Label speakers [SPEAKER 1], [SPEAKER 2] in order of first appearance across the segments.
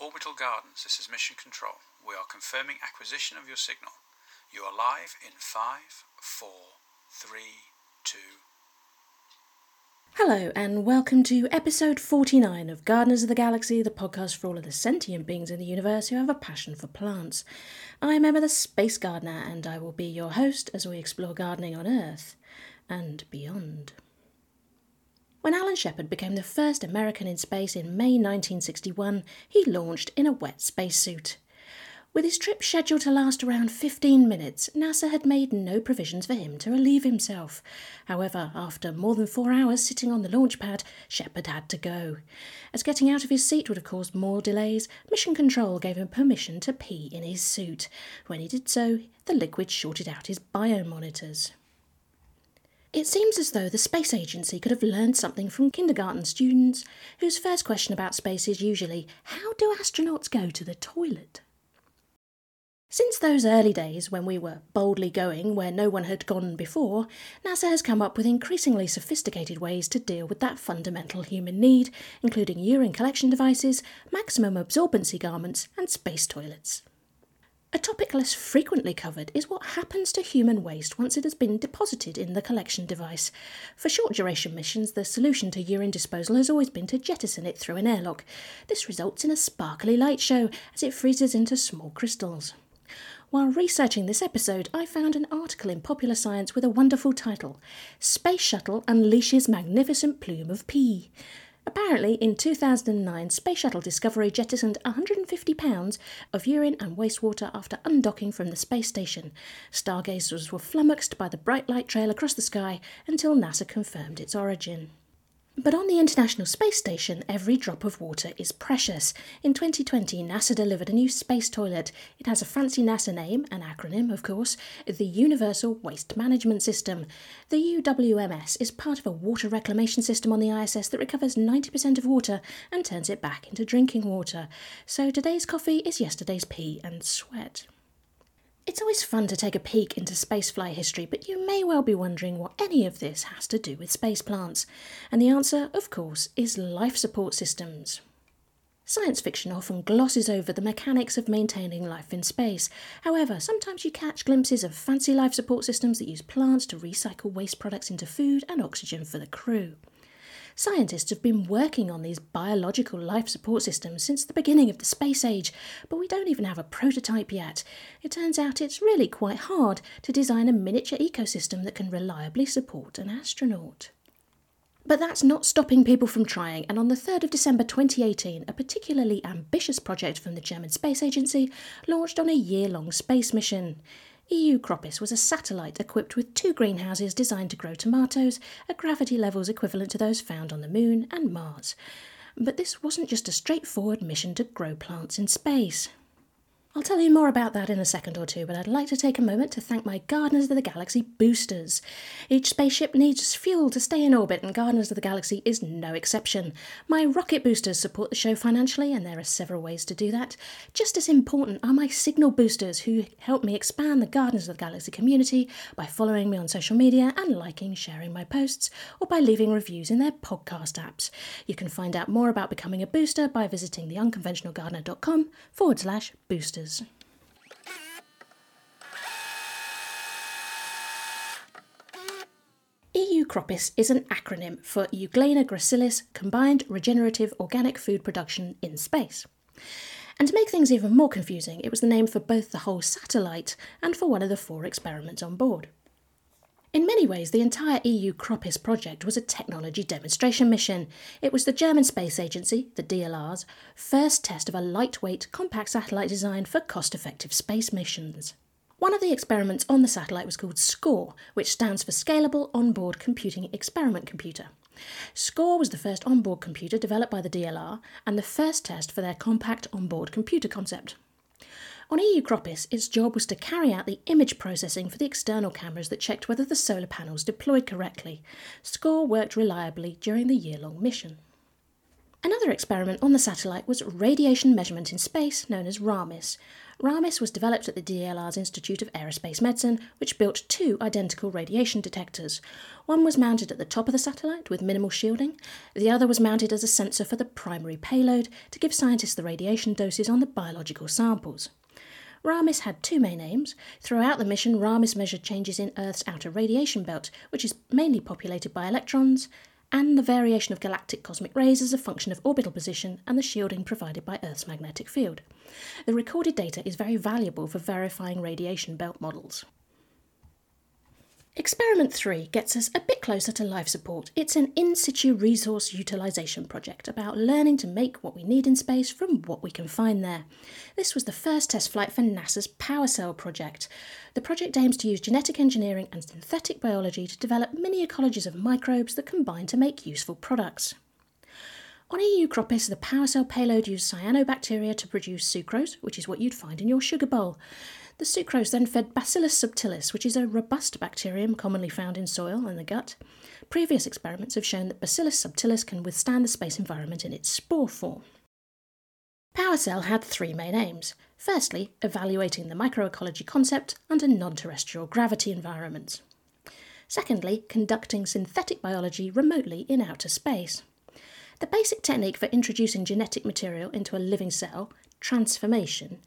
[SPEAKER 1] Orbital Gardens, this is Mission Control. We are confirming acquisition of your signal. You are live in five, four, three, two.
[SPEAKER 2] Hello, and welcome to episode 49 of Gardeners of the Galaxy, the podcast for all of the sentient beings in the universe who have a passion for plants. I'm Emma the Space Gardener, and I will be your host as we explore gardening on Earth and beyond. When Alan Shepard became the first American in space in May 1961, he launched in a wet spacesuit. With his trip scheduled to last around 15 minutes, NASA had made no provisions for him to relieve himself. However, after more than four hours sitting on the launch pad, Shepard had to go. As getting out of his seat would have caused more delays, Mission Control gave him permission to pee in his suit. When he did so, the liquid shorted out his biomonitors. It seems as though the Space Agency could have learned something from kindergarten students, whose first question about space is usually, How do astronauts go to the toilet? Since those early days when we were boldly going where no one had gone before, NASA has come up with increasingly sophisticated ways to deal with that fundamental human need, including urine collection devices, maximum absorbency garments, and space toilets. A topic less frequently covered is what happens to human waste once it has been deposited in the collection device. For short duration missions, the solution to urine disposal has always been to jettison it through an airlock. This results in a sparkly light show as it freezes into small crystals. While researching this episode, I found an article in Popular Science with a wonderful title Space Shuttle Unleashes Magnificent Plume of Pee. Apparently, in 2009, Space Shuttle Discovery jettisoned 150 pounds of urine and wastewater after undocking from the space station. Stargazers were flummoxed by the bright light trail across the sky until NASA confirmed its origin. But on the International Space Station, every drop of water is precious. In 2020, NASA delivered a new space toilet. It has a fancy NASA name, an acronym, of course, the Universal Waste Management System. The UWMS is part of a water reclamation system on the ISS that recovers 90% of water and turns it back into drinking water. So today's coffee is yesterday's pee and sweat. It's always fun to take a peek into spaceflight history, but you may well be wondering what any of this has to do with space plants. And the answer, of course, is life support systems. Science fiction often glosses over the mechanics of maintaining life in space. However, sometimes you catch glimpses of fancy life support systems that use plants to recycle waste products into food and oxygen for the crew. Scientists have been working on these biological life support systems since the beginning of the space age, but we don't even have a prototype yet. It turns out it's really quite hard to design a miniature ecosystem that can reliably support an astronaut. But that's not stopping people from trying, and on the 3rd of December 2018, a particularly ambitious project from the German Space Agency launched on a year long space mission. EU was a satellite equipped with two greenhouses designed to grow tomatoes at gravity levels equivalent to those found on the Moon and Mars. But this wasn't just a straightforward mission to grow plants in space. I'll tell you more about that in a second or two, but I'd like to take a moment to thank my Gardeners of the Galaxy boosters. Each spaceship needs fuel to stay in orbit, and Gardeners of the Galaxy is no exception. My rocket boosters support the show financially, and there are several ways to do that. Just as important are my signal boosters, who help me expand the Gardeners of the Galaxy community by following me on social media and liking, sharing my posts, or by leaving reviews in their podcast apps. You can find out more about becoming a booster by visiting theunconventionalgardener.com forward slash boosters. EU Cropis is an acronym for Euglena gracilis Combined Regenerative Organic Food Production in Space. And to make things even more confusing, it was the name for both the whole satellite and for one of the four experiments on board. In many ways, the entire EU Cropis project was a technology demonstration mission. It was the German Space Agency, the DLR's, first test of a lightweight, compact satellite design for cost effective space missions. One of the experiments on the satellite was called SCORE, which stands for Scalable Onboard Computing Experiment Computer. SCORE was the first onboard computer developed by the DLR and the first test for their compact onboard computer concept. On EU Cropis, its job was to carry out the image processing for the external cameras that checked whether the solar panels deployed correctly. SCORE worked reliably during the year long mission. Another experiment on the satellite was radiation measurement in space, known as RAMIS. RAMIS was developed at the DLR's Institute of Aerospace Medicine, which built two identical radiation detectors. One was mounted at the top of the satellite with minimal shielding, the other was mounted as a sensor for the primary payload to give scientists the radiation doses on the biological samples. RAMIS had two main aims. Throughout the mission, RAMIS measured changes in Earth's outer radiation belt, which is mainly populated by electrons, and the variation of galactic cosmic rays as a function of orbital position and the shielding provided by Earth's magnetic field. The recorded data is very valuable for verifying radiation belt models. Experiment 3 gets us a bit closer to life support. It's an in situ resource utilisation project about learning to make what we need in space from what we can find there. This was the first test flight for NASA's PowerCell project. The project aims to use genetic engineering and synthetic biology to develop mini ecologies of microbes that combine to make useful products. On EU Cropis, the PowerCell payload used cyanobacteria to produce sucrose, which is what you'd find in your sugar bowl. The sucrose then fed Bacillus subtilis, which is a robust bacterium commonly found in soil and the gut. Previous experiments have shown that Bacillus subtilis can withstand the space environment in its spore form. PowerCell had three main aims. Firstly, evaluating the microecology concept under non terrestrial gravity environments. Secondly, conducting synthetic biology remotely in outer space. The basic technique for introducing genetic material into a living cell transformation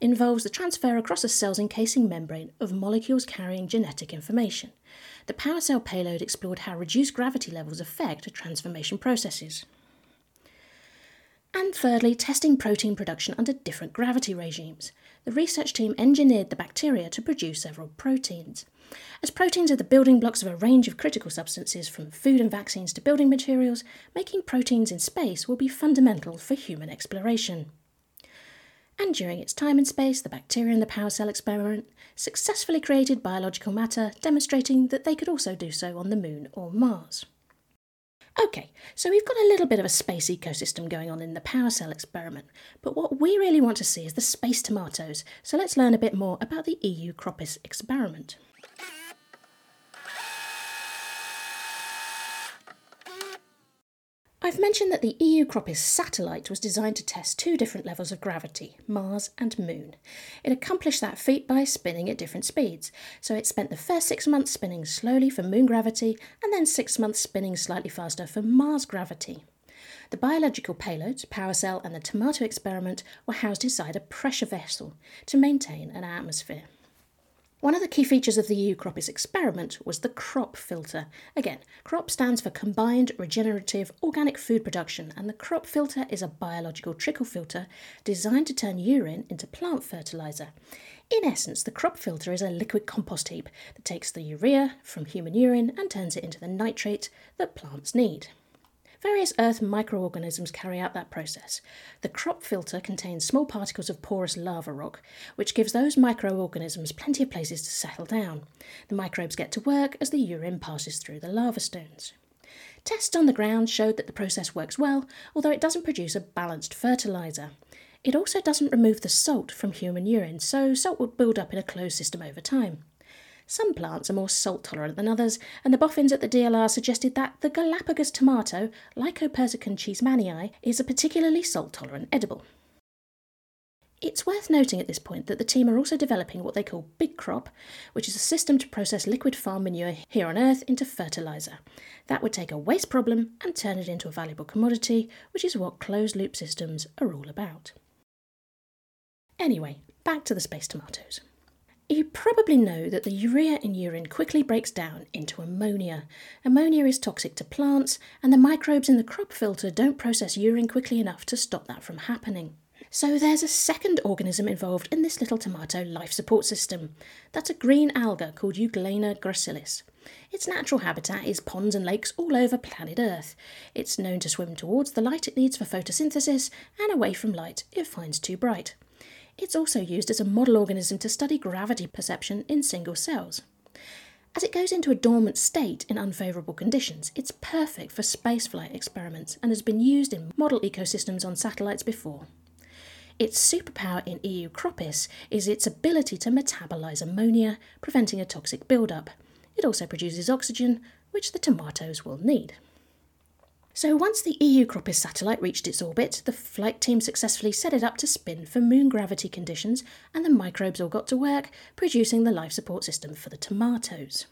[SPEAKER 2] involves the transfer across a cell's encasing membrane of molecules carrying genetic information. The PowerCell payload explored how reduced gravity levels affect transformation processes. And thirdly, testing protein production under different gravity regimes. The research team engineered the bacteria to produce several proteins. As proteins are the building blocks of a range of critical substances from food and vaccines to building materials, making proteins in space will be fundamental for human exploration and during its time in space, the bacteria in the power cell experiment successfully created biological matter, demonstrating that they could also do so on the Moon or Mars. Okay, so we've got a little bit of a space ecosystem going on in the power cell experiment, but what we really want to see is the space tomatoes, so let's learn a bit more about the EU Cropis experiment. I've mentioned that the EU Cropis satellite was designed to test two different levels of gravity, Mars and Moon. It accomplished that feat by spinning at different speeds, so it spent the first six months spinning slowly for Moon gravity and then six months spinning slightly faster for Mars gravity. The biological payloads, PowerCell and the tomato experiment, were housed inside a pressure vessel to maintain an atmosphere. One of the key features of the EU Cropis experiment was the CROP filter. Again, CROP stands for Combined Regenerative Organic Food Production, and the CROP filter is a biological trickle filter designed to turn urine into plant fertilizer. In essence, the crop filter is a liquid compost heap that takes the urea from human urine and turns it into the nitrate that plants need. Various earth microorganisms carry out that process. The crop filter contains small particles of porous lava rock, which gives those microorganisms plenty of places to settle down. The microbes get to work as the urine passes through the lava stones. Tests on the ground showed that the process works well, although it doesn't produce a balanced fertiliser. It also doesn't remove the salt from human urine, so salt would build up in a closed system over time. Some plants are more salt tolerant than others, and the boffins at the DLR suggested that the Galapagos tomato, Lycopersicon cheesemanii, is a particularly salt tolerant edible. It's worth noting at this point that the team are also developing what they call Big Crop, which is a system to process liquid farm manure here on Earth into fertiliser. That would take a waste problem and turn it into a valuable commodity, which is what closed loop systems are all about. Anyway, back to the space tomatoes. You probably know that the urea in urine quickly breaks down into ammonia. Ammonia is toxic to plants, and the microbes in the crop filter don't process urine quickly enough to stop that from happening. So there's a second organism involved in this little tomato life support system. That's a green alga called Euglena gracilis. Its natural habitat is ponds and lakes all over planet Earth. It's known to swim towards the light it needs for photosynthesis and away from light it finds too bright. It's also used as a model organism to study gravity perception in single cells. As it goes into a dormant state in unfavourable conditions, it's perfect for spaceflight experiments and has been used in model ecosystems on satellites before. Its superpower in EU Cropis is its ability to metabolise ammonia, preventing a toxic buildup. It also produces oxygen, which the tomatoes will need. So once the EU CROPIS satellite reached its orbit, the flight team successfully set it up to spin for moon gravity conditions, and the microbes all got to work, producing the life support system for the tomatoes.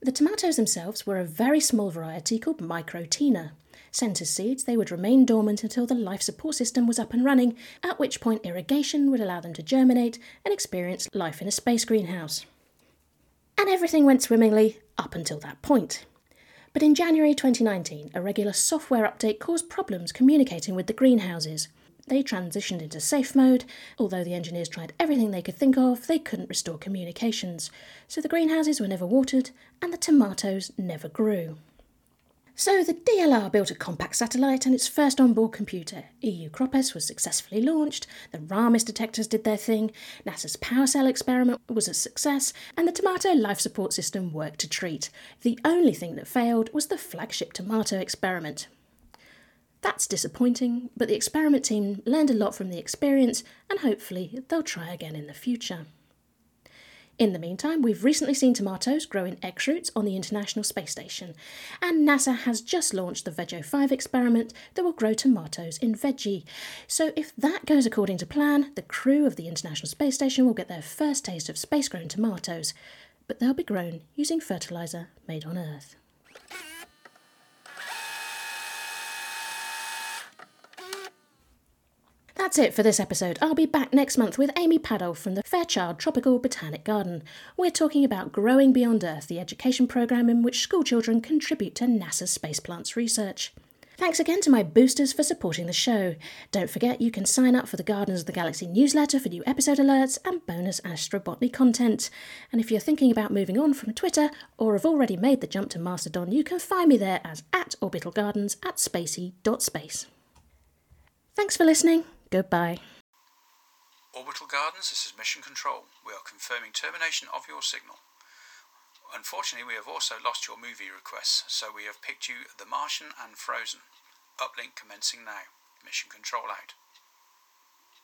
[SPEAKER 2] The tomatoes themselves were a very small variety called Microrhiza. Sent as seeds, they would remain dormant until the life support system was up and running, at which point irrigation would allow them to germinate and experience life in a space greenhouse. And everything went swimmingly up until that point. But in January 2019, a regular software update caused problems communicating with the greenhouses. They transitioned into safe mode. Although the engineers tried everything they could think of, they couldn't restore communications. So the greenhouses were never watered and the tomatoes never grew. So the DLR built a compact satellite and its first onboard computer. EU CROPIS was successfully launched, the Ramis detectors did their thing, NASA's power cell experiment was a success, and the Tomato life support system worked to treat. The only thing that failed was the flagship Tomato experiment. That's disappointing, but the experiment team learned a lot from the experience and hopefully they'll try again in the future. In the meantime, we've recently seen tomatoes grow in XROOTS on the International Space Station, and NASA has just launched the Veggie 5 experiment that will grow tomatoes in veggie. So, if that goes according to plan, the crew of the International Space Station will get their first taste of space grown tomatoes, but they'll be grown using fertiliser made on Earth. That's it for this episode. I'll be back next month with Amy Padolf from the Fairchild Tropical Botanic Garden. We're talking about Growing Beyond Earth, the education programme in which schoolchildren contribute to NASA's space plants research. Thanks again to my boosters for supporting the show. Don't forget you can sign up for the Gardens of the Galaxy newsletter for new episode alerts and bonus astrobotany content. And if you're thinking about moving on from Twitter or have already made the jump to Mastodon, you can find me there as at orbital gardens at spacey.space. Thanks for listening. Goodbye.
[SPEAKER 1] Orbital Gardens, this is Mission Control. We are confirming termination of your signal. Unfortunately, we have also lost your movie requests, so we have picked you The Martian and Frozen. Uplink commencing now. Mission Control out.